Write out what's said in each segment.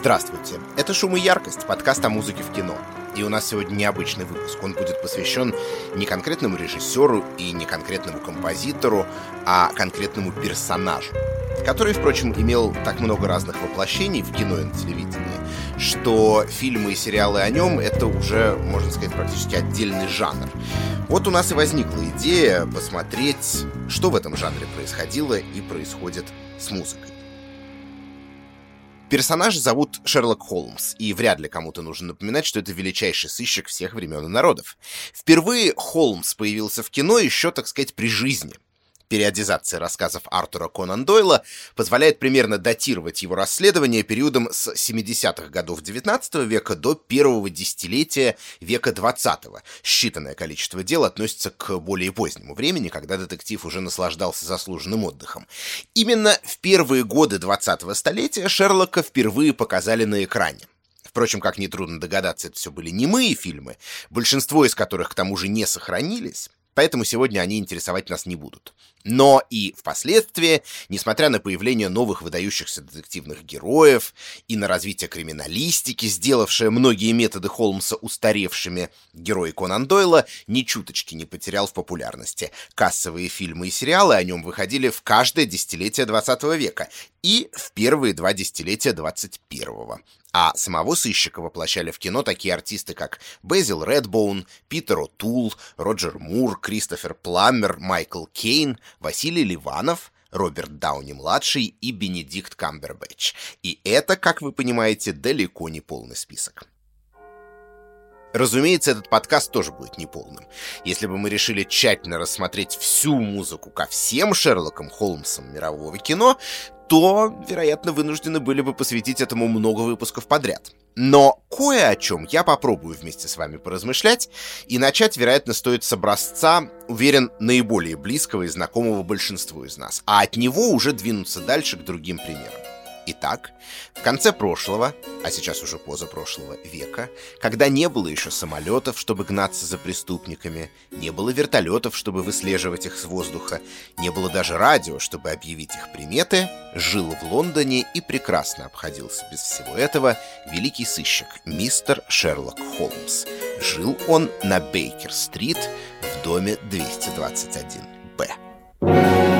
Здравствуйте, это «Шум и яркость», подкаст о музыке в кино. И у нас сегодня необычный выпуск. Он будет посвящен не конкретному режиссеру и не конкретному композитору, а конкретному персонажу, который, впрочем, имел так много разных воплощений в кино и на телевидении, что фильмы и сериалы о нем — это уже, можно сказать, практически отдельный жанр. Вот у нас и возникла идея посмотреть, что в этом жанре происходило и происходит с музыкой. Персонажа зовут Шерлок Холмс, и вряд ли кому-то нужно напоминать, что это величайший сыщик всех времен и народов. Впервые Холмс появился в кино еще, так сказать, при жизни — Периодизация рассказов Артура Конан Дойла позволяет примерно датировать его расследование периодом с 70-х годов XIX века до первого десятилетия века XX. Считанное количество дел относится к более позднему времени, когда детектив уже наслаждался заслуженным отдыхом. Именно в первые годы 20-го столетия Шерлока впервые показали на экране. Впрочем, как нетрудно догадаться, это все были немые фильмы, большинство из которых к тому же не сохранились поэтому сегодня они интересовать нас не будут. Но и впоследствии, несмотря на появление новых выдающихся детективных героев и на развитие криминалистики, сделавшее многие методы Холмса устаревшими, герой Конан Дойла ни чуточки не потерял в популярности. Кассовые фильмы и сериалы о нем выходили в каждое десятилетие 20 века и в первые два десятилетия 21-го. А самого сыщика воплощали в кино такие артисты, как Безил Редбоун, Питер О'Тул, Роджер Мур, Кристофер Пламмер, Майкл Кейн, Василий Ливанов, Роберт Дауни-младший и Бенедикт Камбербэтч. И это, как вы понимаете, далеко не полный список. Разумеется, этот подкаст тоже будет неполным. Если бы мы решили тщательно рассмотреть всю музыку ко всем Шерлокам Холмсам мирового кино, то, вероятно, вынуждены были бы посвятить этому много выпусков подряд. Но кое о чем я попробую вместе с вами поразмышлять, и начать, вероятно, стоит с образца, уверен, наиболее близкого и знакомого большинству из нас, а от него уже двинуться дальше к другим примерам. Итак, в конце прошлого, а сейчас уже позапрошлого века, когда не было еще самолетов, чтобы гнаться за преступниками, не было вертолетов, чтобы выслеживать их с воздуха, не было даже радио, чтобы объявить их приметы, жил в Лондоне и прекрасно обходился без всего этого великий сыщик мистер Шерлок Холмс. Жил он на Бейкер-стрит в доме 221-Б.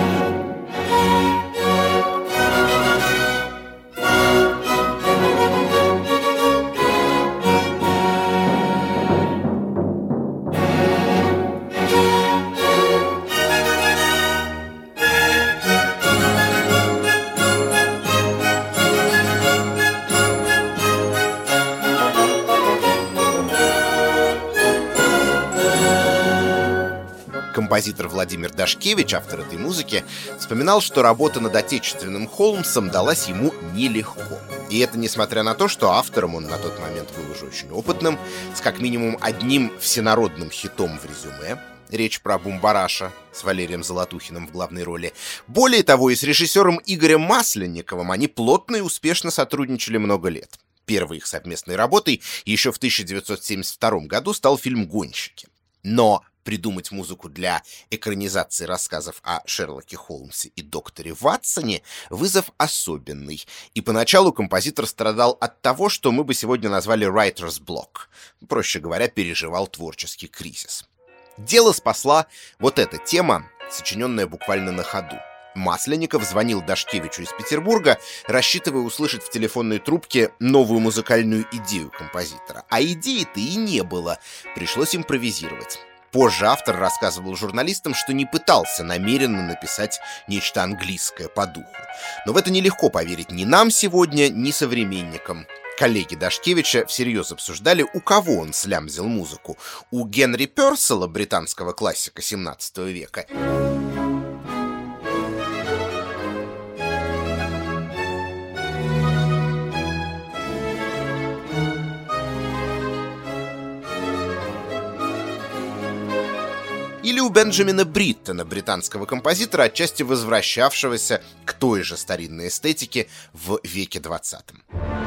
Композитор Владимир Дашкевич, автор этой музыки, вспоминал, что работа над отечественным Холмсом далась ему нелегко. И это несмотря на то, что автором он на тот момент был уже очень опытным, с как минимум одним всенародным хитом в резюме, Речь про Бумбараша с Валерием Золотухиным в главной роли. Более того, и с режиссером Игорем Масленниковым они плотно и успешно сотрудничали много лет. Первой их совместной работой еще в 1972 году стал фильм «Гонщики». Но придумать музыку для экранизации рассказов о Шерлоке Холмсе и докторе Ватсоне вызов особенный. И поначалу композитор страдал от того, что мы бы сегодня назвали writer's block. Проще говоря, переживал творческий кризис. Дело спасла вот эта тема, сочиненная буквально на ходу. Масленников звонил Дашкевичу из Петербурга, рассчитывая услышать в телефонной трубке новую музыкальную идею композитора. А идеи-то и не было, пришлось импровизировать. Позже автор рассказывал журналистам, что не пытался намеренно написать нечто английское по духу. Но в это нелегко поверить ни нам сегодня, ни современникам. Коллеги Дашкевича всерьез обсуждали, у кого он слямзил музыку. У Генри Персела, британского классика 17 века, или у Бенджамина Бриттона, британского композитора, отчасти возвращавшегося к той же старинной эстетике в веке 20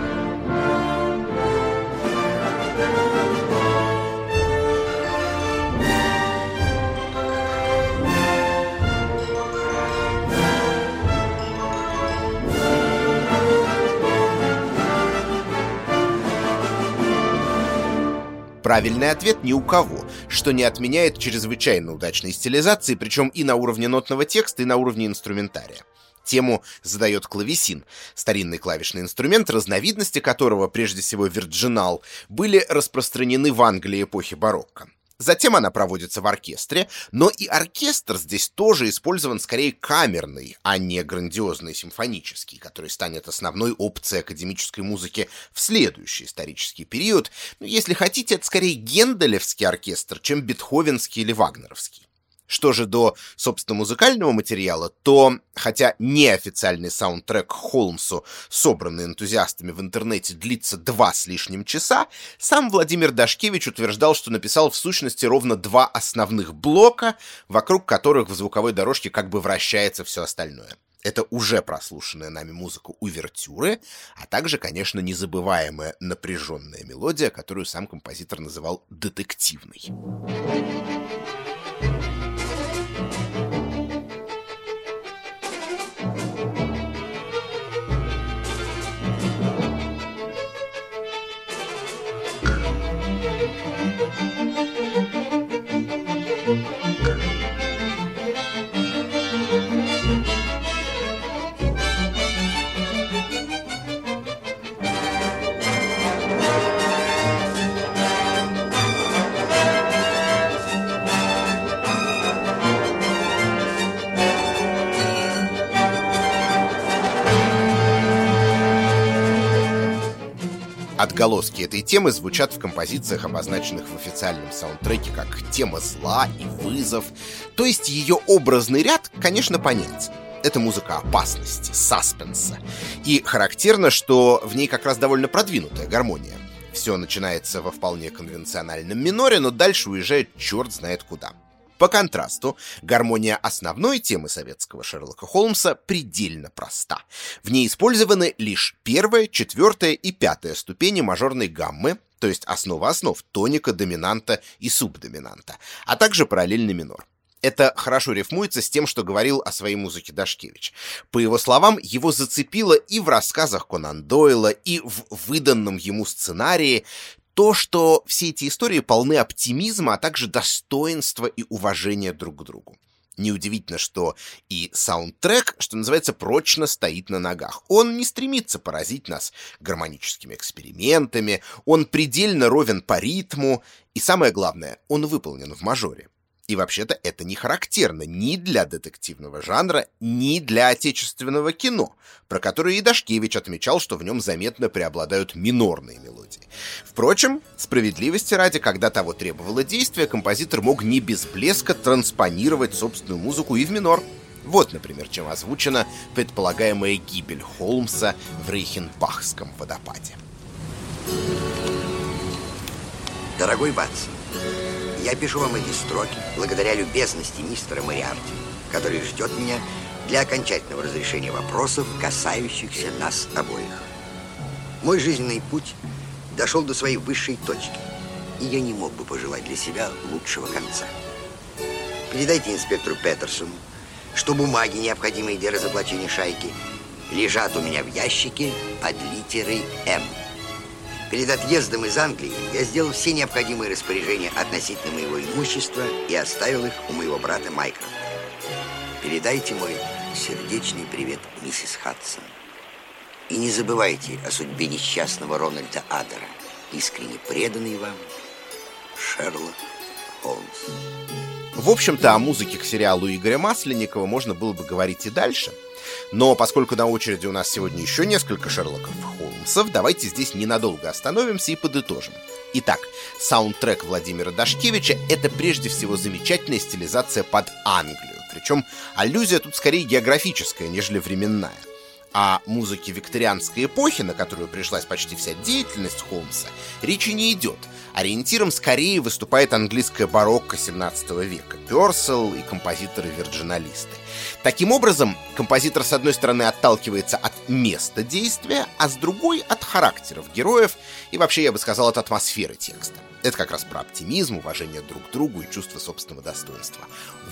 Правильный ответ ни у кого, что не отменяет чрезвычайно удачной стилизации, причем и на уровне нотного текста, и на уровне инструментария. Тему задает клавесин, старинный клавишный инструмент, разновидности которого, прежде всего вирджинал, были распространены в Англии эпохи барокко. Затем она проводится в оркестре, но и оркестр здесь тоже использован скорее камерный, а не грандиозный симфонический, который станет основной опцией академической музыки в следующий исторический период. Ну, если хотите, это скорее генделевский оркестр, чем бетховенский или вагнеровский. Что же до, собственно, музыкального материала, то, хотя неофициальный саундтрек Холмсу, собранный энтузиастами в интернете, длится два с лишним часа, сам Владимир Дашкевич утверждал, что написал в сущности ровно два основных блока, вокруг которых в звуковой дорожке как бы вращается все остальное. Это уже прослушанная нами музыка увертюры, а также, конечно, незабываемая напряженная мелодия, которую сам композитор называл детективной. Отголоски этой темы звучат в композициях, обозначенных в официальном саундтреке как «Тема зла» и «Вызов». То есть ее образный ряд, конечно, понятен. Это музыка опасности, саспенса. И характерно, что в ней как раз довольно продвинутая гармония. Все начинается во вполне конвенциональном миноре, но дальше уезжает черт знает куда. По контрасту, гармония основной темы советского Шерлока Холмса предельно проста. В ней использованы лишь первая, четвертая и пятая ступени мажорной гаммы, то есть основа основ тоника, доминанта и субдоминанта, а также параллельный минор. Это хорошо рифмуется с тем, что говорил о своей музыке Дашкевич. По его словам, его зацепило и в рассказах Конан Дойла, и в выданном ему сценарии то, что все эти истории полны оптимизма, а также достоинства и уважения друг к другу. Неудивительно, что и саундтрек, что называется, прочно стоит на ногах. Он не стремится поразить нас гармоническими экспериментами, он предельно ровен по ритму, и самое главное, он выполнен в мажоре. И вообще-то это не характерно ни для детективного жанра, ни для отечественного кино, про которое и Дашкевич отмечал, что в нем заметно преобладают минорные мелодии. Впрочем, справедливости ради, когда того требовало действия, композитор мог не без блеска транспонировать собственную музыку и в минор. Вот, например, чем озвучена предполагаемая гибель Холмса в Рейхенбахском водопаде. Дорогой Батсон, я пишу вам эти строки благодаря любезности мистера Мариарти, который ждет меня для окончательного разрешения вопросов, касающихся нас обоих. Мой жизненный путь дошел до своей высшей точки, и я не мог бы пожелать для себя лучшего конца. Передайте инспектору Петерсону, что бумаги, необходимые для разоблачения шайки, лежат у меня в ящике под литерой «М». Перед отъездом из Англии я сделал все необходимые распоряжения относительно моего имущества и оставил их у моего брата Майкла. Передайте мой сердечный привет миссис Хадсон. И не забывайте о судьбе несчастного Рональда Адера, искренне преданный вам Шерлок Холмс. В общем-то, о музыке к сериалу Игоря Масленникова можно было бы говорить и дальше – но поскольку на очереди у нас сегодня еще несколько Шерлоков Холмсов, давайте здесь ненадолго остановимся и подытожим. Итак, саундтрек Владимира Дашкевича — это прежде всего замечательная стилизация под Англию. Причем аллюзия тут скорее географическая, нежели временная. О музыке викторианской эпохи, на которую пришлась почти вся деятельность Холмса, речи не идет. Ориентиром скорее выступает английская барокко 17 века, Персел и композиторы-вирджиналисты. Таким образом, композитор с одной стороны отталкивается от места действия, а с другой — от характеров героев и вообще, я бы сказал, от атмосферы текста. Это как раз про оптимизм, уважение друг к другу и чувство собственного достоинства.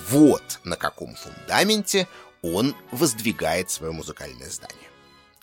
Вот на каком фундаменте он воздвигает свое музыкальное здание.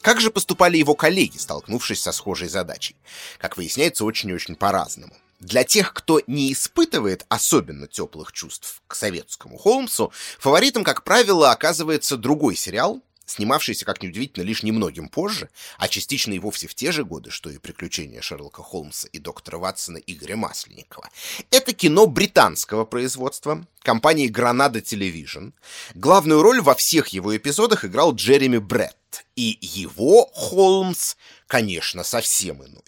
Как же поступали его коллеги, столкнувшись со схожей задачей? Как выясняется, очень и очень по-разному. Для тех, кто не испытывает особенно теплых чувств к советскому Холмсу, фаворитом, как правило, оказывается другой сериал, снимавшийся, как ни удивительно, лишь немногим позже, а частично и вовсе в те же годы, что и «Приключения Шерлока Холмса» и доктора Ватсона Игоря Масленникова. Это кино британского производства, компании «Гранада Телевижн». Главную роль во всех его эпизодах играл Джереми Бретт, и его Холмс, конечно, совсем иной.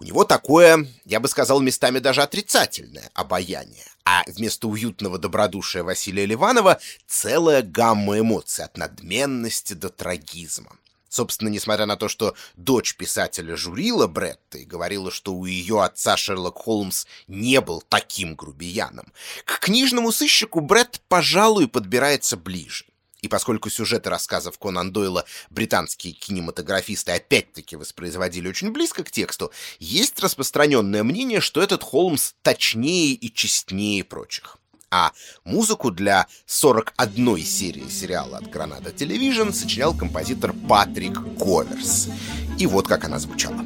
У него такое, я бы сказал, местами даже отрицательное обаяние а вместо уютного добродушия Василия Ливанова целая гамма эмоций от надменности до трагизма. Собственно, несмотря на то, что дочь писателя журила Бретта и говорила, что у ее отца Шерлок Холмс не был таким грубияном, к книжному сыщику Бретт, пожалуй, подбирается ближе. И поскольку сюжеты рассказов Конан Дойла британские кинематографисты опять-таки воспроизводили очень близко к тексту, есть распространенное мнение, что этот Холмс точнее и честнее прочих. А музыку для 41 серии сериала от Гранада Телевижн сочинял композитор Патрик Коверс. И вот как она звучала.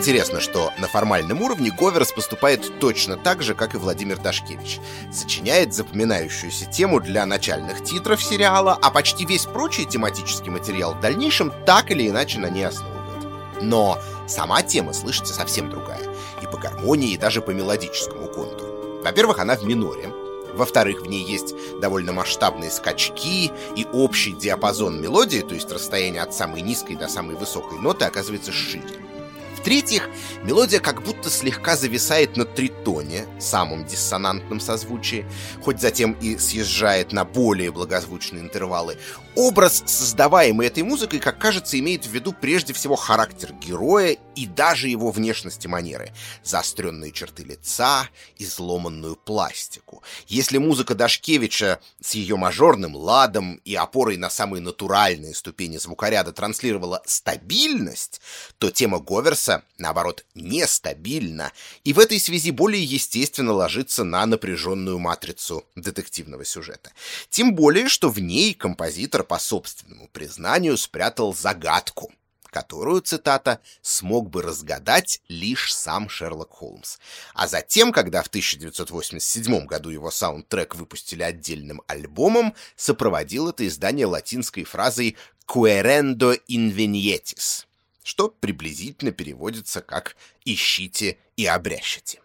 Интересно, что на формальном уровне Говерс поступает точно так же, как и Владимир Дашкевич. Сочиняет запоминающуюся тему для начальных титров сериала, а почти весь прочий тематический материал в дальнейшем так или иначе на ней основывает. Но сама тема, слышится, совсем другая. И по гармонии, и даже по мелодическому контуру. Во-первых, она в миноре, во-вторых, в ней есть довольно масштабные скачки и общий диапазон мелодии, то есть расстояние от самой низкой до самой высокой ноты оказывается шире. В-третьих, мелодия как будто слегка зависает на тритоне, самом диссонантном созвучии, хоть затем и съезжает на более благозвучные интервалы. Образ, создаваемый этой музыкой, как кажется, имеет в виду прежде всего характер героя и даже его внешности манеры, заостренные черты лица, изломанную пластику. Если музыка Дашкевича с ее мажорным ладом и опорой на самые натуральные ступени звукоряда транслировала стабильность, то тема Говерса, наоборот, нестабильна, и в этой связи более естественно ложится на напряженную матрицу детективного сюжета. Тем более, что в ней композитор по собственному признанию спрятал загадку — которую, цитата, «смог бы разгадать лишь сам Шерлок Холмс». А затем, когда в 1987 году его саундтрек выпустили отдельным альбомом, сопроводил это издание латинской фразой «querendo invenietis», что приблизительно переводится как «ищите и обрящите».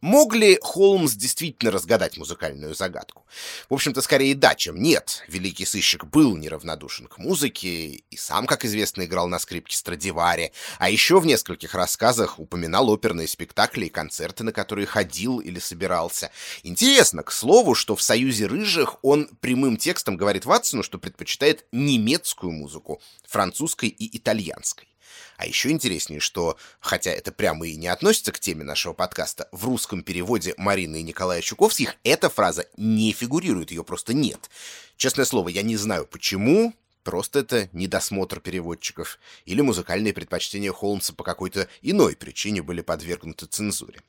Мог ли Холмс действительно разгадать музыкальную загадку? В общем-то, скорее да, чем нет. Великий сыщик был неравнодушен к музыке и сам, как известно, играл на скрипке Страдивари, а еще в нескольких рассказах упоминал оперные спектакли и концерты, на которые ходил или собирался. Интересно, к слову, что в «Союзе рыжих» он прямым текстом говорит Ватсону, что предпочитает немецкую музыку, французской и итальянской. А еще интереснее, что, хотя это прямо и не относится к теме нашего подкаста, в русском переводе Марины и Николая Чуковских эта фраза не фигурирует, ее просто нет. Честное слово, я не знаю почему, просто это недосмотр переводчиков, или музыкальные предпочтения Холмса по какой-то иной причине были подвергнуты цензуре.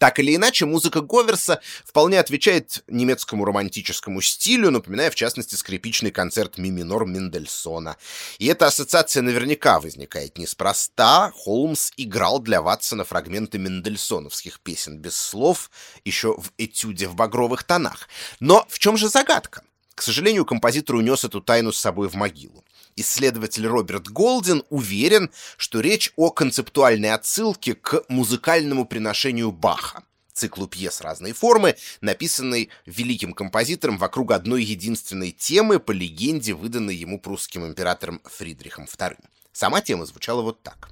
Так или иначе, музыка Говерса вполне отвечает немецкому романтическому стилю, напоминая, в частности, скрипичный концерт ми минор Мендельсона. И эта ассоциация наверняка возникает неспроста. Холмс играл для Ватсона фрагменты мендельсоновских песен без слов, еще в этюде в багровых тонах. Но в чем же загадка? К сожалению, композитор унес эту тайну с собой в могилу. Исследователь Роберт Голдин уверен, что речь о концептуальной отсылке к музыкальному приношению Баха циклу пьес разной формы, написанной великим композитором вокруг одной единственной темы, по легенде, выданной ему прусским императором Фридрихом II. Сама тема звучала вот так.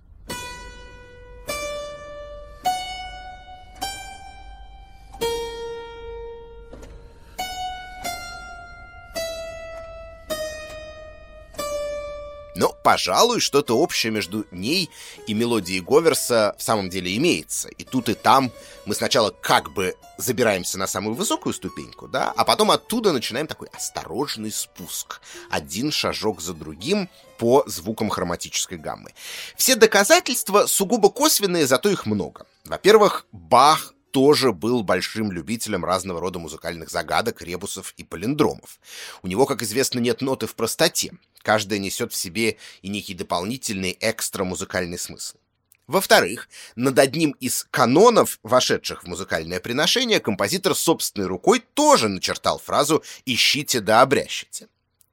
Пожалуй, что-то общее между ней и мелодией Говерса в самом деле имеется. И тут и там мы сначала как бы забираемся на самую высокую ступеньку, да, а потом оттуда начинаем такой осторожный спуск. Один шажок за другим по звукам хроматической гаммы. Все доказательства сугубо косвенные, зато их много. Во-первых, Бах тоже был большим любителем разного рода музыкальных загадок, ребусов и палиндромов. У него, как известно, нет ноты в простоте. Каждая несет в себе и некий дополнительный экстра-музыкальный смысл. Во-вторых, над одним из канонов, вошедших в музыкальное приношение, композитор собственной рукой тоже начертал фразу «ищите да обрящите».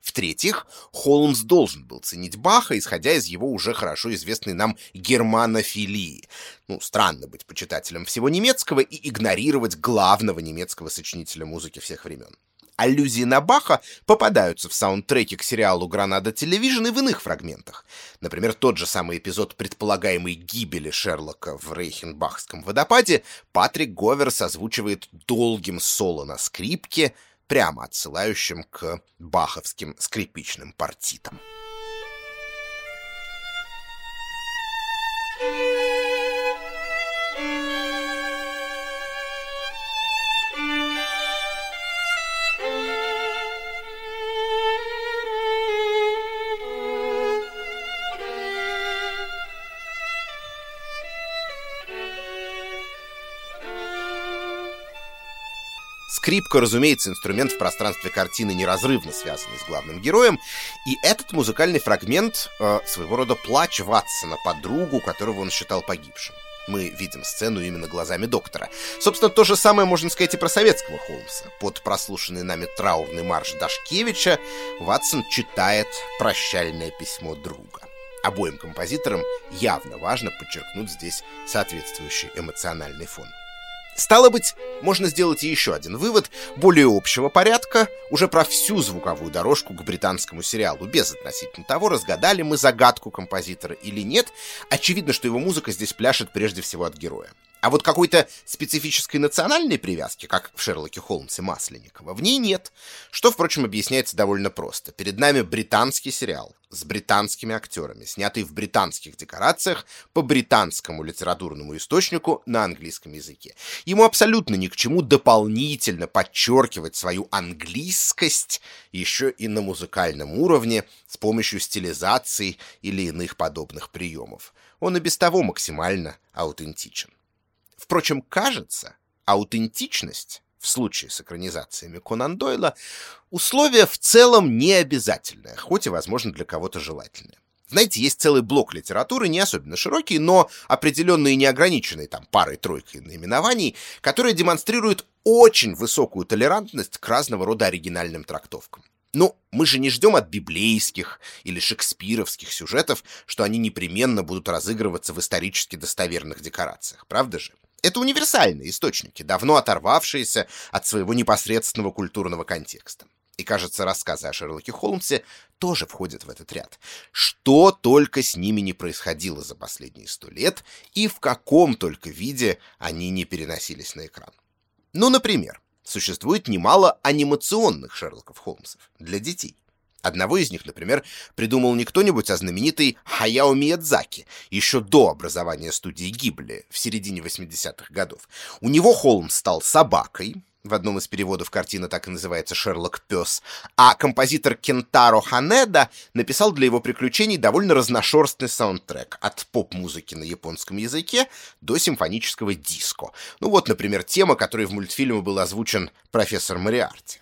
В-третьих, Холмс должен был ценить Баха, исходя из его уже хорошо известной нам германофилии. Ну, странно быть почитателем всего немецкого и игнорировать главного немецкого сочинителя музыки всех времен. Аллюзии на Баха попадаются в саундтреке к сериалу «Гранада Телевижн» и в иных фрагментах. Например, тот же самый эпизод предполагаемой гибели Шерлока в Рейхенбахском водопаде Патрик Говерс озвучивает долгим соло на скрипке, прямо отсылающим к баховским скрипичным партитам. Скрипка, разумеется, инструмент в пространстве картины неразрывно связанный с главным героем, и этот музыкальный фрагмент э, своего рода плач Ватсона по другу, которого он считал погибшим. Мы видим сцену именно глазами доктора. Собственно, то же самое можно сказать и про советского Холмса. Под прослушанный нами траурный марш Дашкевича Ватсон читает прощальное письмо друга. Обоим композиторам явно важно подчеркнуть здесь соответствующий эмоциональный фон. Стало быть, можно сделать еще один вывод, более общего порядка, уже про всю звуковую дорожку к британскому сериалу, без относительно того, разгадали мы загадку композитора или нет. Очевидно, что его музыка здесь пляшет прежде всего от героя. А вот какой-то специфической национальной привязки, как в Шерлоке Холмсе Масленникова, в ней нет. Что, впрочем, объясняется довольно просто. Перед нами британский сериал с британскими актерами, снятый в британских декорациях по британскому литературному источнику на английском языке. Ему абсолютно ни к чему дополнительно подчеркивать свою английскость еще и на музыкальном уровне с помощью стилизации или иных подобных приемов. Он и без того максимально аутентичен. Впрочем, кажется, аутентичность в случае с экранизациями Конан Дойла условие в целом не обязательное, хоть и, возможно, для кого-то желательное. Знаете, есть целый блок литературы, не особенно широкий, но определенный и неограниченный там парой-тройкой наименований, которые демонстрируют очень высокую толерантность к разного рода оригинальным трактовкам. Ну, мы же не ждем от библейских или шекспировских сюжетов, что они непременно будут разыгрываться в исторически достоверных декорациях, правда же? Это универсальные источники, давно оторвавшиеся от своего непосредственного культурного контекста. И, кажется, рассказы о Шерлоке Холмсе тоже входят в этот ряд. Что только с ними не происходило за последние сто лет, и в каком только виде они не переносились на экран. Ну, например, существует немало анимационных Шерлоков Холмсов для детей. Одного из них, например, придумал не кто-нибудь, а знаменитый Хаяо Миядзаки, еще до образования студии Гибли в середине 80-х годов. У него Холмс стал собакой, в одном из переводов картина так и называется «Шерлок Пес», а композитор Кентаро Ханеда написал для его приключений довольно разношерстный саундтрек от поп-музыки на японском языке до симфонического диско. Ну вот, например, тема, которой в мультфильме был озвучен профессор Мариарти.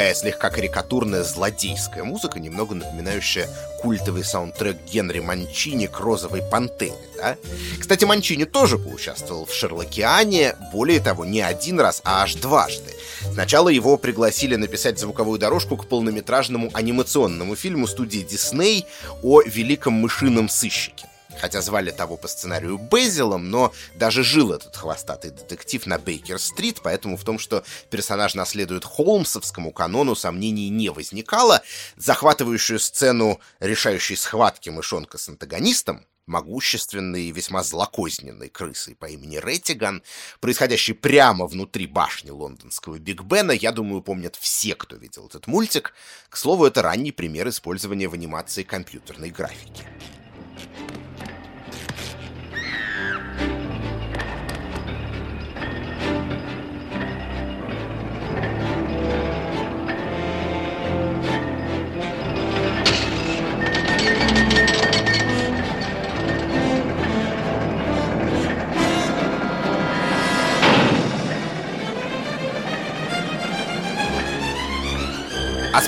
Такая слегка карикатурная злодейская музыка, немного напоминающая культовый саундтрек Генри Манчини к «Розовой пантере». Да? Кстати, Манчини тоже поучаствовал в «Шерлокеане», более того, не один раз, а аж дважды. Сначала его пригласили написать звуковую дорожку к полнометражному анимационному фильму студии Дисней о великом мышином сыщике хотя звали того по сценарию Безилом, но даже жил этот хвостатый детектив на Бейкер-стрит, поэтому в том, что персонаж наследует холмсовскому канону, сомнений не возникало. Захватывающую сцену решающей схватки мышонка с антагонистом, могущественной и весьма злокозненной крысой по имени Реттиган, происходящей прямо внутри башни лондонского Биг Бена, я думаю, помнят все, кто видел этот мультик. К слову, это ранний пример использования в анимации компьютерной графики.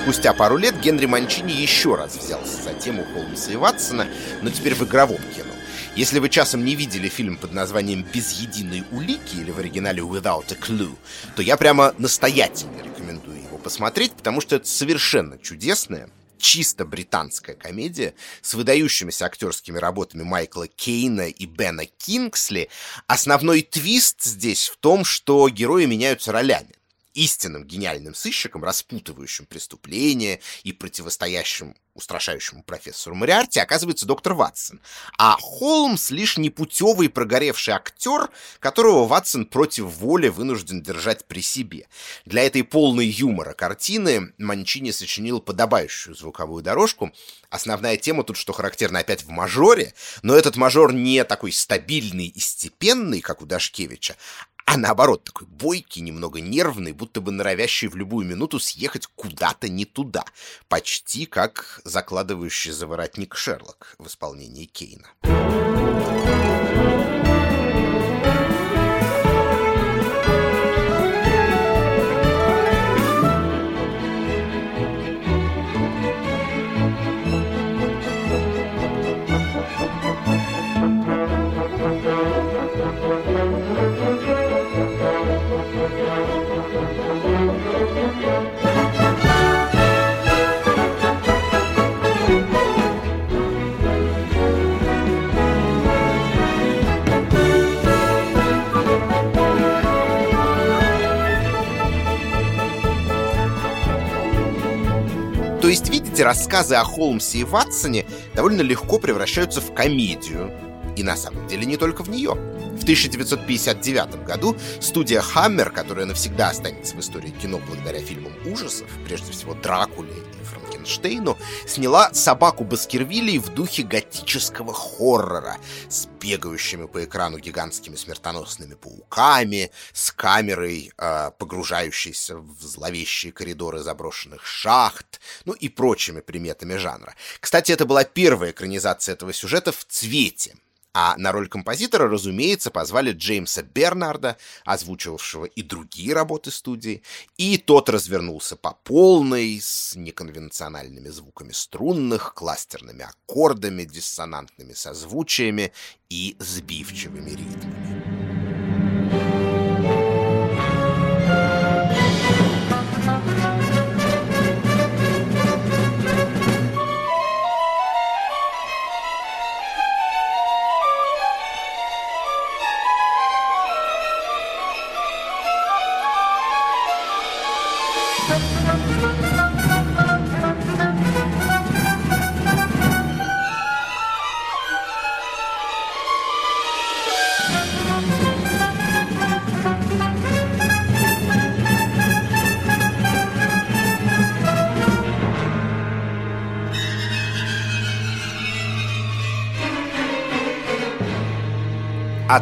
Спустя пару лет Генри Манчини еще раз взялся за тему Холмса и Ватсона, но теперь в игровом кино. Если вы часом не видели фильм под названием «Без единой улики» или в оригинале «Without a Clue», то я прямо настоятельно рекомендую его посмотреть, потому что это совершенно чудесная, чисто британская комедия с выдающимися актерскими работами Майкла Кейна и Бена Кингсли. Основной твист здесь в том, что герои меняются ролями истинным гениальным сыщиком, распутывающим преступления и противостоящим устрашающему профессору Мариарти оказывается доктор Ватсон, а Холмс лишь непутевый прогоревший актер, которого Ватсон против воли вынужден держать при себе. Для этой полной юмора картины Манчини сочинил подобающую звуковую дорожку. Основная тема тут, что характерно, опять в мажоре, но этот мажор не такой стабильный и степенный, как у Дашкевича, а наоборот, такой бойкий, немного нервный, будто бы норовящий в любую минуту съехать куда-то не туда, почти как закладывающий заворотник Шерлок в исполнении Кейна. Рассказы о Холмсе и Ватсоне довольно легко превращаются в комедию. И на самом деле не только в нее. В 1959 году студия Hammer, которая навсегда останется в истории кино благодаря фильмам ужасов, прежде всего Дракуле и Франкенштейну, сняла «Собаку Баскервилей» в духе готического хоррора с бегающими по экрану гигантскими смертоносными пауками, с камерой, э, погружающейся в зловещие коридоры заброшенных шахт, ну и прочими приметами жанра. Кстати, это была первая экранизация этого сюжета в цвете, а на роль композитора, разумеется, позвали Джеймса Бернарда, озвучивавшего и другие работы студии, и тот развернулся по полной, с неконвенциональными звуками струнных, кластерными аккордами, диссонантными созвучиями и сбивчивыми ритмами.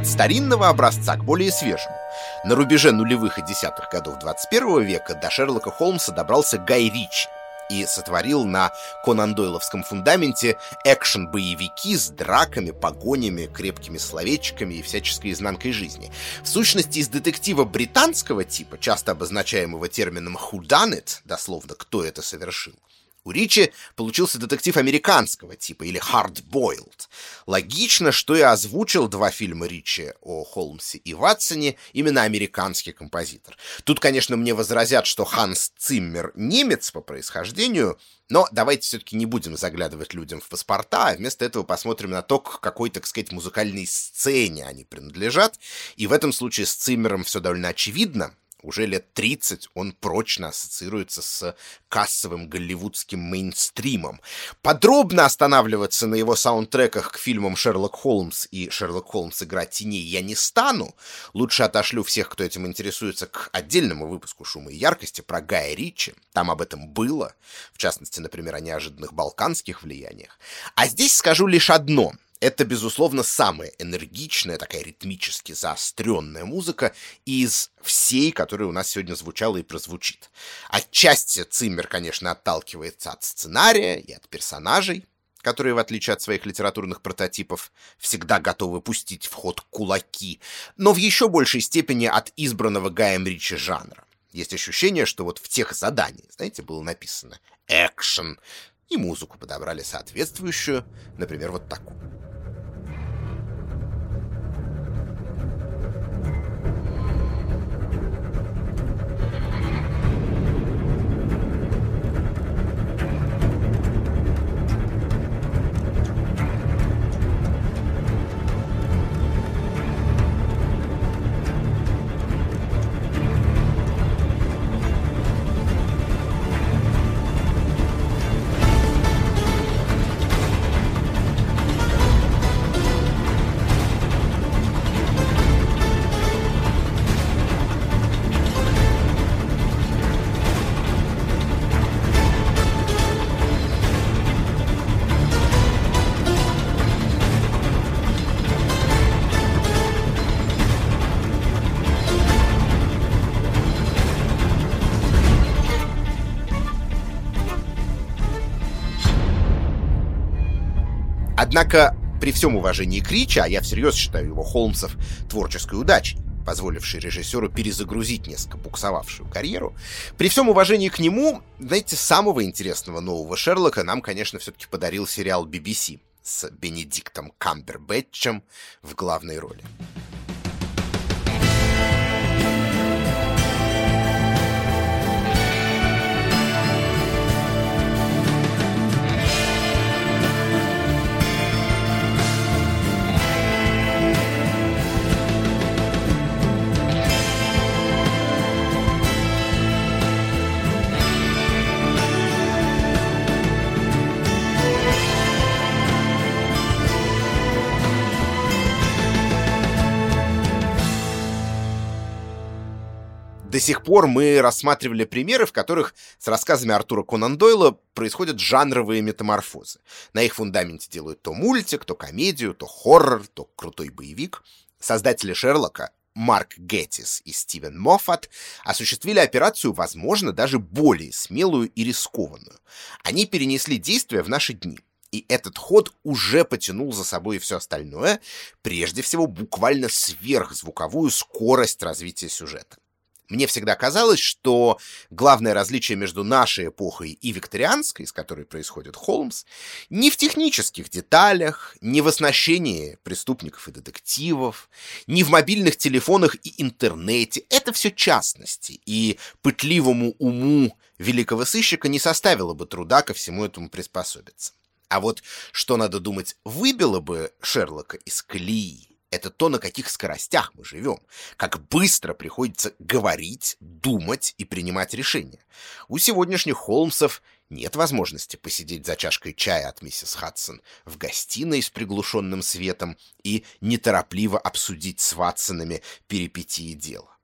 От старинного образца к более свежему. На рубеже нулевых и десятых годов 21 века до Шерлока Холмса добрался Гай Ричи. и сотворил на конандойловском фундаменте экшен-боевики с драками, погонями, крепкими словечками и всяческой изнанкой жизни. В сущности, из детектива британского типа, часто обозначаемого термином «who done it», дословно «кто это совершил», у Ричи получился детектив американского типа, или hard-boiled. Логично, что и озвучил два фильма Ричи о Холмсе и Ватсоне именно американский композитор. Тут, конечно, мне возразят, что Ханс Циммер немец по происхождению, но давайте все-таки не будем заглядывать людям в паспорта, а вместо этого посмотрим на то, к какой, так сказать, музыкальной сцене они принадлежат. И в этом случае с Циммером все довольно очевидно уже лет 30 он прочно ассоциируется с кассовым голливудским мейнстримом. Подробно останавливаться на его саундтреках к фильмам «Шерлок Холмс» и «Шерлок Холмс. Игра теней» я не стану. Лучше отошлю всех, кто этим интересуется, к отдельному выпуску «Шума и яркости» про Гая Ричи. Там об этом было. В частности, например, о неожиданных балканских влияниях. А здесь скажу лишь одно — это, безусловно, самая энергичная, такая ритмически заостренная музыка из всей, которая у нас сегодня звучала и прозвучит. Отчасти Циммер, конечно, отталкивается от сценария и от персонажей, которые, в отличие от своих литературных прототипов, всегда готовы пустить в ход кулаки, но в еще большей степени от избранного Гаем Ричи жанра. Есть ощущение, что вот в тех заданиях, знаете, было написано «экшен», и музыку подобрали соответствующую, например, вот такую. Однако, при всем уважении к Ричи, а я всерьез считаю его Холмсов творческой удачей, позволивший режиссеру перезагрузить несколько буксовавшую карьеру. При всем уважении к нему, знаете, самого интересного нового Шерлока нам, конечно, все-таки подарил сериал BBC с Бенедиктом Камбербэтчем в главной роли. До сих пор мы рассматривали примеры, в которых с рассказами Артура Конан Дойла происходят жанровые метаморфозы. На их фундаменте делают то мультик, то комедию, то хоррор, то крутой боевик. Создатели Шерлока Марк Геттис и Стивен Моффат осуществили операцию, возможно, даже более смелую и рискованную. Они перенесли действие в наши дни. И этот ход уже потянул за собой и все остальное, прежде всего буквально сверхзвуковую скорость развития сюжета. Мне всегда казалось, что главное различие между нашей эпохой и викторианской, с которой происходит Холмс, не в технических деталях, не в оснащении преступников и детективов, не в мобильных телефонах и интернете. Это все частности, и пытливому уму великого сыщика не составило бы труда ко всему этому приспособиться. А вот что надо думать, выбило бы Шерлока из колеи, это то, на каких скоростях мы живем, как быстро приходится говорить, думать и принимать решения. У сегодняшних Холмсов нет возможности посидеть за чашкой чая от миссис Хадсон в гостиной с приглушенным светом и неторопливо обсудить с Ватсонами перипетии дела.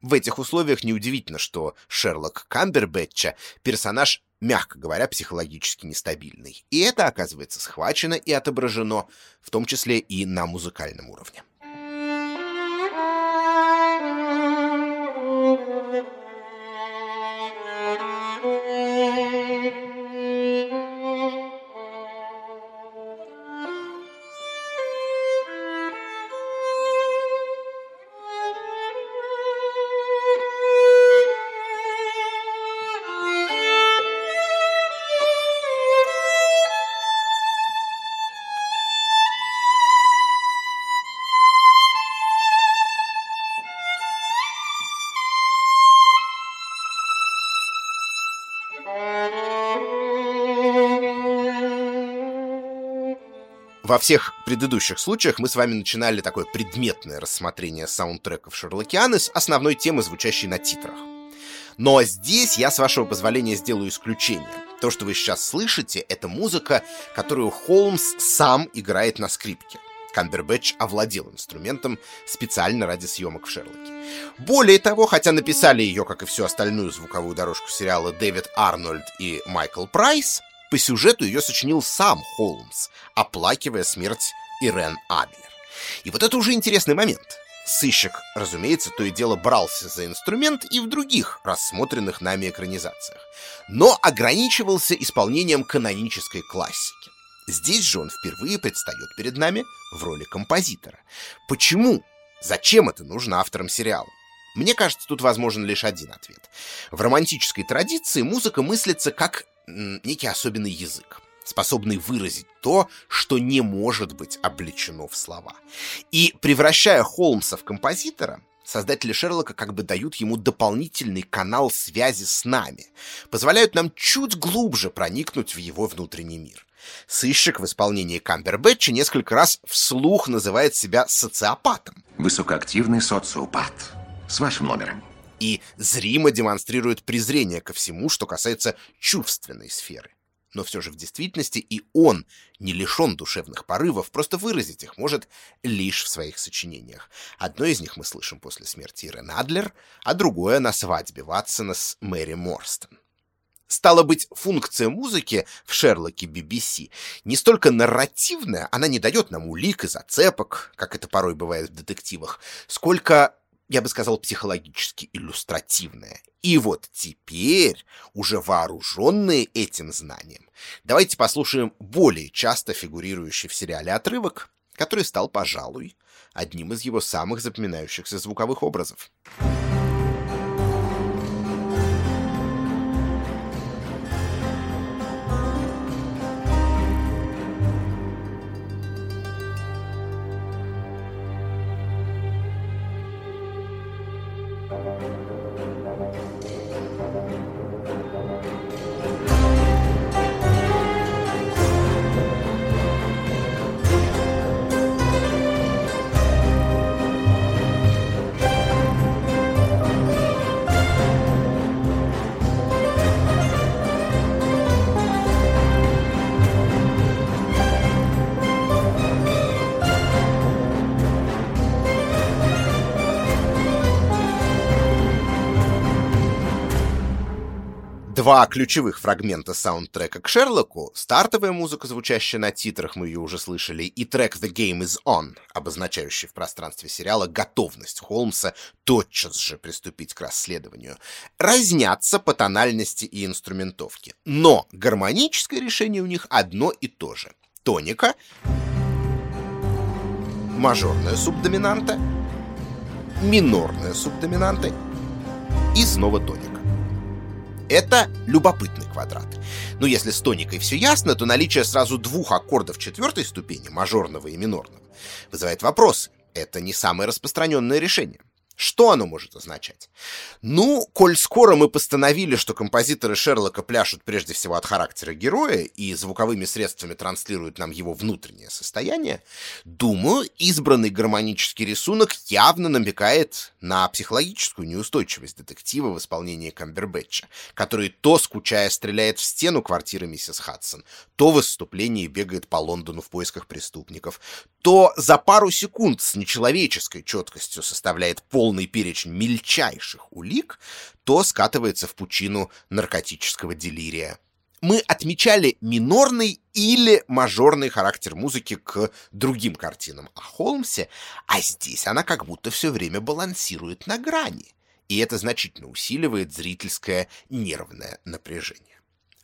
В этих условиях неудивительно, что Шерлок Камбербэтча — персонаж мягко говоря, психологически нестабильный. И это, оказывается, схвачено и отображено, в том числе и на музыкальном уровне. Во всех предыдущих случаях мы с вами начинали такое предметное рассмотрение саундтреков Шерлокианы с основной темы, звучащей на титрах. Но здесь я, с вашего позволения, сделаю исключение. То, что вы сейчас слышите, это музыка, которую Холмс сам играет на скрипке. Камбербэтч овладел инструментом специально ради съемок в Шерлоке. Более того, хотя написали ее, как и всю остальную звуковую дорожку сериала Дэвид Арнольд и Майкл Прайс, по сюжету ее сочинил сам Холмс, оплакивая смерть Ирен Адлер. И вот это уже интересный момент. Сыщик, разумеется, то и дело брался за инструмент и в других рассмотренных нами экранизациях, но ограничивался исполнением канонической классики. Здесь же он впервые предстает перед нами в роли композитора. Почему? Зачем это нужно авторам сериала? Мне кажется, тут возможен лишь один ответ. В романтической традиции музыка мыслится как некий особенный язык, способный выразить то, что не может быть облечено в слова. И превращая Холмса в композитора, создатели Шерлока как бы дают ему дополнительный канал связи с нами, позволяют нам чуть глубже проникнуть в его внутренний мир. Сыщик в исполнении Камбербэтча несколько раз вслух называет себя социопатом. Высокоактивный социопат. С вашим номером. И зримо демонстрирует презрение ко всему, что касается чувственной сферы. Но все же в действительности и он не лишен душевных порывов, просто выразить их может лишь в своих сочинениях. Одно из них мы слышим после смерти Ирен Адлер, а другое на свадьбе Ватсона с Мэри Морстон. Стало быть, функция музыки в Шерлоке BBC не столько нарративная, она не дает нам улик и зацепок, как это порой бывает в детективах, сколько, я бы сказал, психологически иллюстративная. И вот теперь, уже вооруженные этим знанием, давайте послушаем более часто фигурирующий в сериале отрывок, который стал, пожалуй, одним из его самых запоминающихся звуковых образов. Два ключевых фрагмента саундтрека к Шерлоку, стартовая музыка, звучащая на титрах, мы ее уже слышали, и трек «The Game is On», обозначающий в пространстве сериала готовность Холмса тотчас же приступить к расследованию, разнятся по тональности и инструментовке. Но гармоническое решение у них одно и то же. Тоника, мажорная субдоминанта, минорная субдоминанта и снова тоника. Это любопытный квадрат. Но если с тоникой все ясно, то наличие сразу двух аккордов четвертой ступени, мажорного и минорного, вызывает вопрос. Это не самое распространенное решение. Что оно может означать? Ну, коль скоро мы постановили, что композиторы Шерлока пляшут прежде всего от характера героя и звуковыми средствами транслируют нам его внутреннее состояние, думаю, избранный гармонический рисунок явно намекает на психологическую неустойчивость детектива в исполнении Камбербэтча, который то, скучая, стреляет в стену квартиры миссис Хадсон, то в выступлении бегает по Лондону в поисках преступников, то за пару секунд с нечеловеческой четкостью составляет полный перечень мельчайших улик, то скатывается в пучину наркотического делирия. Мы отмечали минорный или мажорный характер музыки к другим картинам о Холмсе, а здесь она как будто все время балансирует на грани, и это значительно усиливает зрительское нервное напряжение.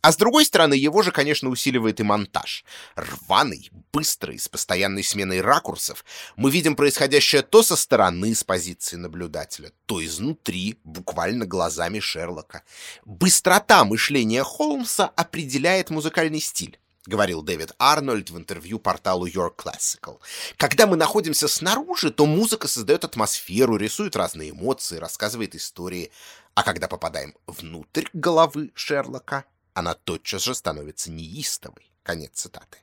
А с другой стороны, его же, конечно, усиливает и монтаж. Рваный, быстрый, с постоянной сменой ракурсов, мы видим происходящее то со стороны, с позиции наблюдателя, то изнутри, буквально глазами Шерлока. Быстрота мышления Холмса определяет музыкальный стиль говорил Дэвид Арнольд в интервью порталу Your Classical. Когда мы находимся снаружи, то музыка создает атмосферу, рисует разные эмоции, рассказывает истории. А когда попадаем внутрь головы Шерлока, она тотчас же становится неистовой. Конец цитаты.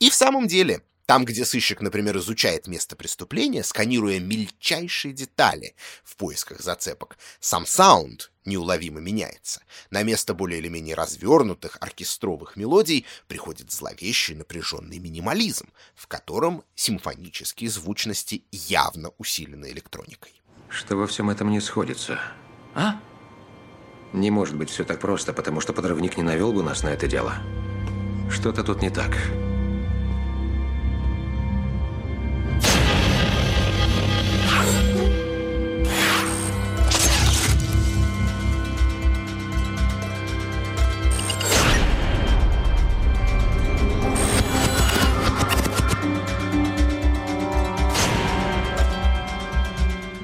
И в самом деле, там, где сыщик, например, изучает место преступления, сканируя мельчайшие детали в поисках зацепок, сам саунд неуловимо меняется. На место более или менее развернутых оркестровых мелодий приходит зловещий напряженный минимализм, в котором симфонические звучности явно усилены электроникой. Что во всем этом не сходится? А? Не может быть все так просто, потому что подрывник не навел бы нас на это дело. Что-то тут не так.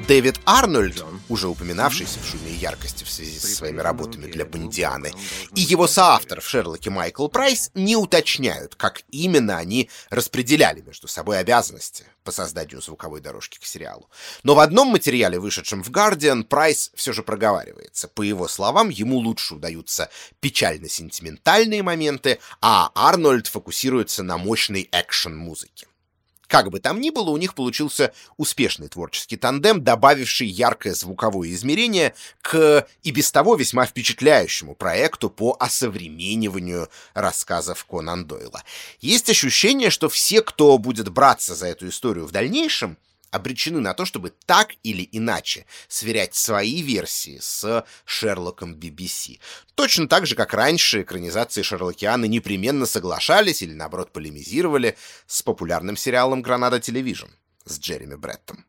Дэвид Арнольд, уже упоминавшийся в «Шуме и яркости» в связи со своими работами для Бондианы, и его соавтор в «Шерлоке» Майкл Прайс не уточняют, как именно они распределяли между собой обязанности по созданию звуковой дорожки к сериалу. Но в одном материале, вышедшем в «Гардиан», Прайс все же проговаривается. По его словам, ему лучше удаются печально-сентиментальные моменты, а Арнольд фокусируется на мощной экшен-музыке. Как бы там ни было, у них получился успешный творческий тандем, добавивший яркое звуковое измерение к и без того весьма впечатляющему проекту по осовремениванию рассказов Конан Дойла. Есть ощущение, что все, кто будет браться за эту историю в дальнейшем, обречены на то, чтобы так или иначе сверять свои версии с Шерлоком BBC. Точно так же, как раньше экранизации Шерлокианы непременно соглашались или, наоборот, полемизировали с популярным сериалом «Гранада Телевижн» с Джереми Бреттом.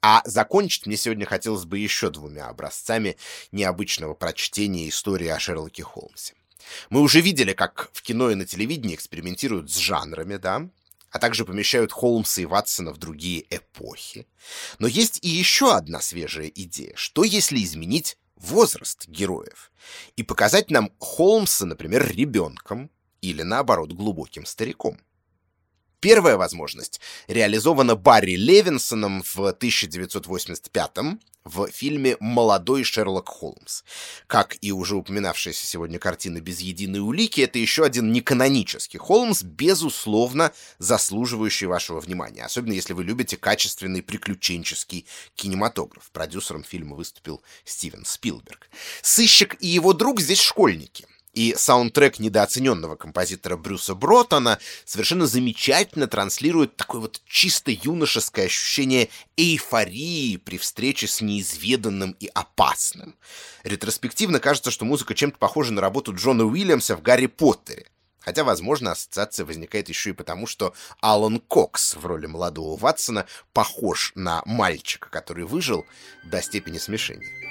А закончить мне сегодня хотелось бы еще двумя образцами необычного прочтения истории о Шерлоке Холмсе. Мы уже видели, как в кино и на телевидении экспериментируют с жанрами, да, а также помещают Холмса и Ватсона в другие эпохи. Но есть и еще одна свежая идея. Что если изменить возраст героев и показать нам Холмса, например, ребенком или, наоборот, глубоким стариком? Первая возможность реализована Барри Левинсоном в 1985 в фильме «Молодой Шерлок Холмс». Как и уже упоминавшаяся сегодня картина «Без единой улики», это еще один неканонический Холмс, безусловно заслуживающий вашего внимания, особенно если вы любите качественный приключенческий кинематограф. Продюсером фильма выступил Стивен Спилберг. Сыщик и его друг здесь школьники — и саундтрек недооцененного композитора Брюса Бротона совершенно замечательно транслирует такое вот чисто юношеское ощущение эйфории при встрече с неизведанным и опасным. Ретроспективно кажется, что музыка чем-то похожа на работу Джона Уильямса в «Гарри Поттере». Хотя, возможно, ассоциация возникает еще и потому, что Алан Кокс в роли молодого Ватсона похож на мальчика, который выжил до степени смешения.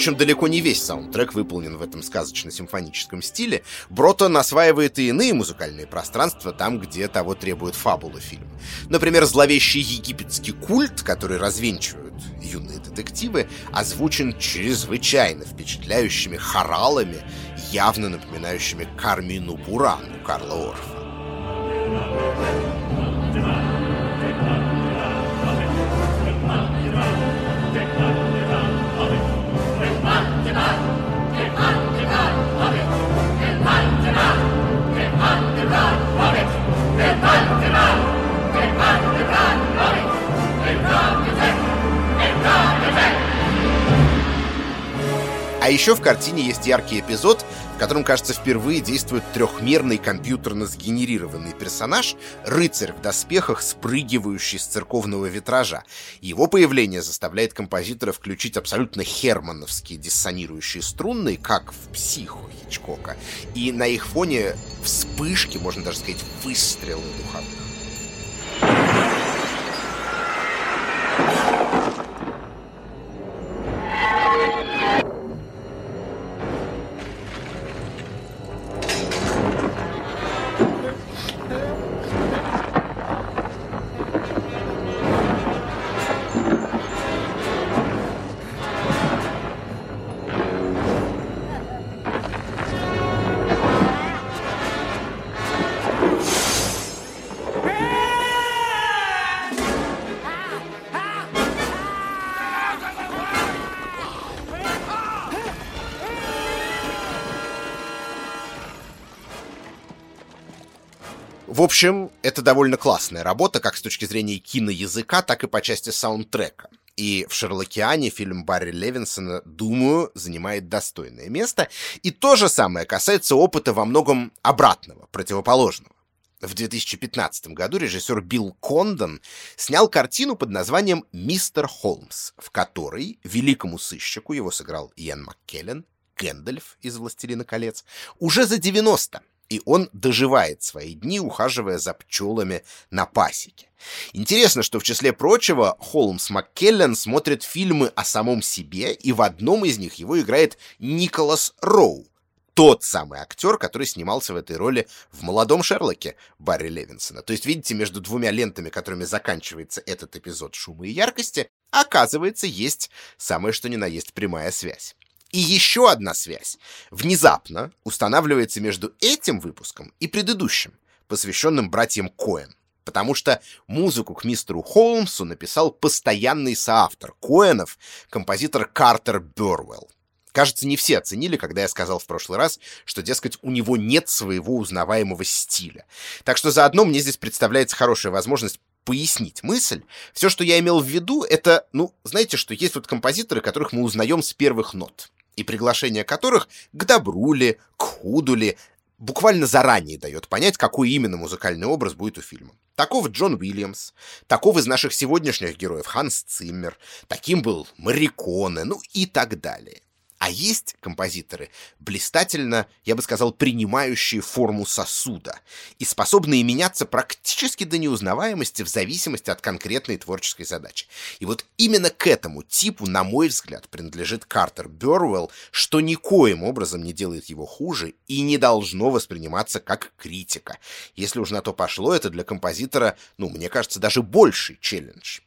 Впрочем, далеко не весь саундтрек выполнен в этом сказочно-симфоническом стиле. Бротон осваивает и иные музыкальные пространства там, где того требует фабула фильма. Например, зловещий египетский культ, который развенчивают юные детективы, озвучен чрезвычайно впечатляющими хоралами, явно напоминающими Кармину Бурану Карла Орфа. А еще в картине есть яркий эпизод, в котором, кажется, впервые действует трехмерный компьютерно сгенерированный персонаж, рыцарь в доспехах, спрыгивающий с церковного витража. Его появление заставляет композитора включить абсолютно хермановские диссонирующие струнные, как в «Психо» Хичкока, и на их фоне вспышки, можно даже сказать, выстрелы духовых. В общем, это довольно классная работа, как с точки зрения киноязыка, так и по части саундтрека. И в «Шерлокиане» фильм Барри Левинсона, думаю, занимает достойное место. И то же самое касается опыта во многом обратного, противоположного. В 2015 году режиссер Билл Кондон снял картину под названием «Мистер Холмс», в которой великому сыщику, его сыграл Иэн Маккеллен, Гэндальф из «Властелина колец», уже за 90 и он доживает свои дни, ухаживая за пчелами на пасеке. Интересно, что в числе прочего Холмс Маккеллен смотрит фильмы о самом себе, и в одном из них его играет Николас Роу, тот самый актер, который снимался в этой роли в «Молодом Шерлоке» Барри Левинсона. То есть, видите, между двумя лентами, которыми заканчивается этот эпизод «Шума и яркости», оказывается, есть самое что ни на есть прямая связь. И еще одна связь внезапно устанавливается между этим выпуском и предыдущим, посвященным братьям Коэн. Потому что музыку к мистеру Холмсу написал постоянный соавтор Коэнов, композитор Картер Бёрвелл. Кажется, не все оценили, когда я сказал в прошлый раз, что, дескать, у него нет своего узнаваемого стиля. Так что заодно мне здесь представляется хорошая возможность пояснить мысль. Все, что я имел в виду, это, ну, знаете, что есть вот композиторы, которых мы узнаем с первых нот и приглашение которых к добру ли, к худу ли, буквально заранее дает понять, какой именно музыкальный образ будет у фильма. Таков Джон Уильямс, таков из наших сегодняшних героев Ханс Циммер, таким был Мариконе, ну и так далее. А есть композиторы, блистательно, я бы сказал, принимающие форму сосуда и способные меняться практически до неузнаваемости в зависимости от конкретной творческой задачи. И вот именно к этому типу, на мой взгляд, принадлежит Картер Бёрвелл, что никоим образом не делает его хуже и не должно восприниматься как критика. Если уж на то пошло, это для композитора, ну, мне кажется, даже больший челлендж.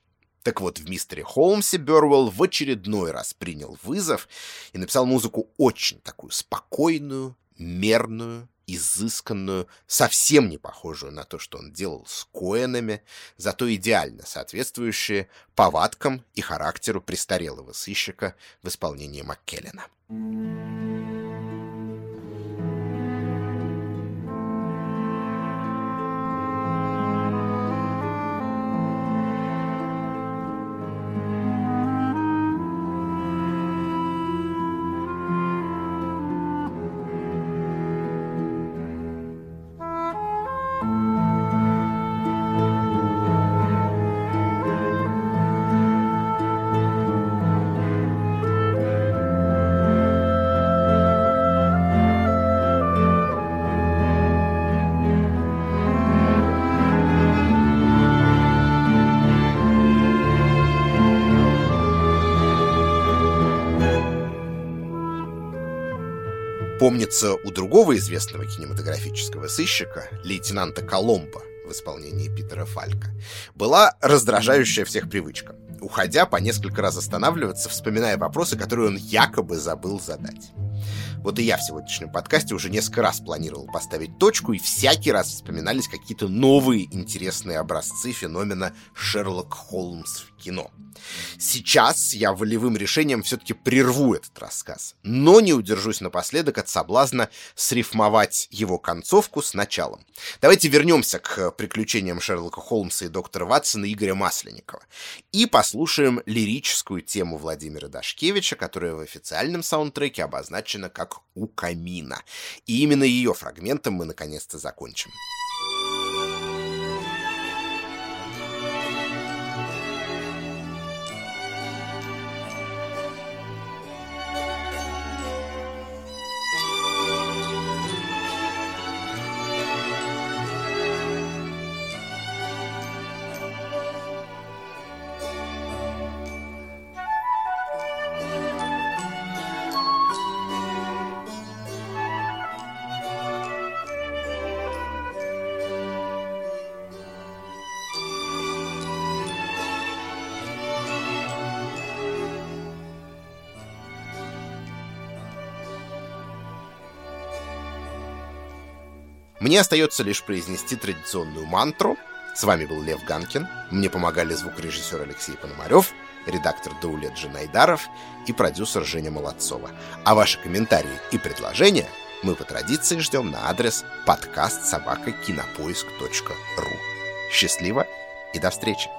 Так вот, в «Мистере Холмсе» Бёрвелл в очередной раз принял вызов и написал музыку очень такую спокойную, мерную, изысканную, совсем не похожую на то, что он делал с Коэнами, зато идеально соответствующие повадкам и характеру престарелого сыщика в исполнении Маккеллена. Другого известного кинематографического сыщика, лейтенанта Коломбо, в исполнении Питера Фалька, была раздражающая всех привычка. Уходя, по несколько раз останавливаться, вспоминая вопросы, которые он якобы забыл задать. Вот и я в сегодняшнем подкасте уже несколько раз планировал поставить точку, и всякий раз вспоминались какие-то новые интересные образцы феномена Шерлок Холмс в кино. Сейчас я волевым решением все-таки прерву этот рассказ, но не удержусь напоследок от соблазна срифмовать его концовку с началом. Давайте вернемся к приключениям Шерлока Холмса и доктора Ватсона Игоря Масленникова и послушаем лирическую тему Владимира Дашкевича, которая в официальном саундтреке обозначена «У камина». И именно ее фрагментом мы наконец-то закончим. Мне остается лишь произнести традиционную мантру. С вами был Лев Ганкин. Мне помогали звукорежиссер Алексей Пономарев, редактор Даулет Джинайдаров и продюсер Женя Молодцова. А ваши комментарии и предложения мы по традиции ждем на адрес подкаст собака. Счастливо и до встречи!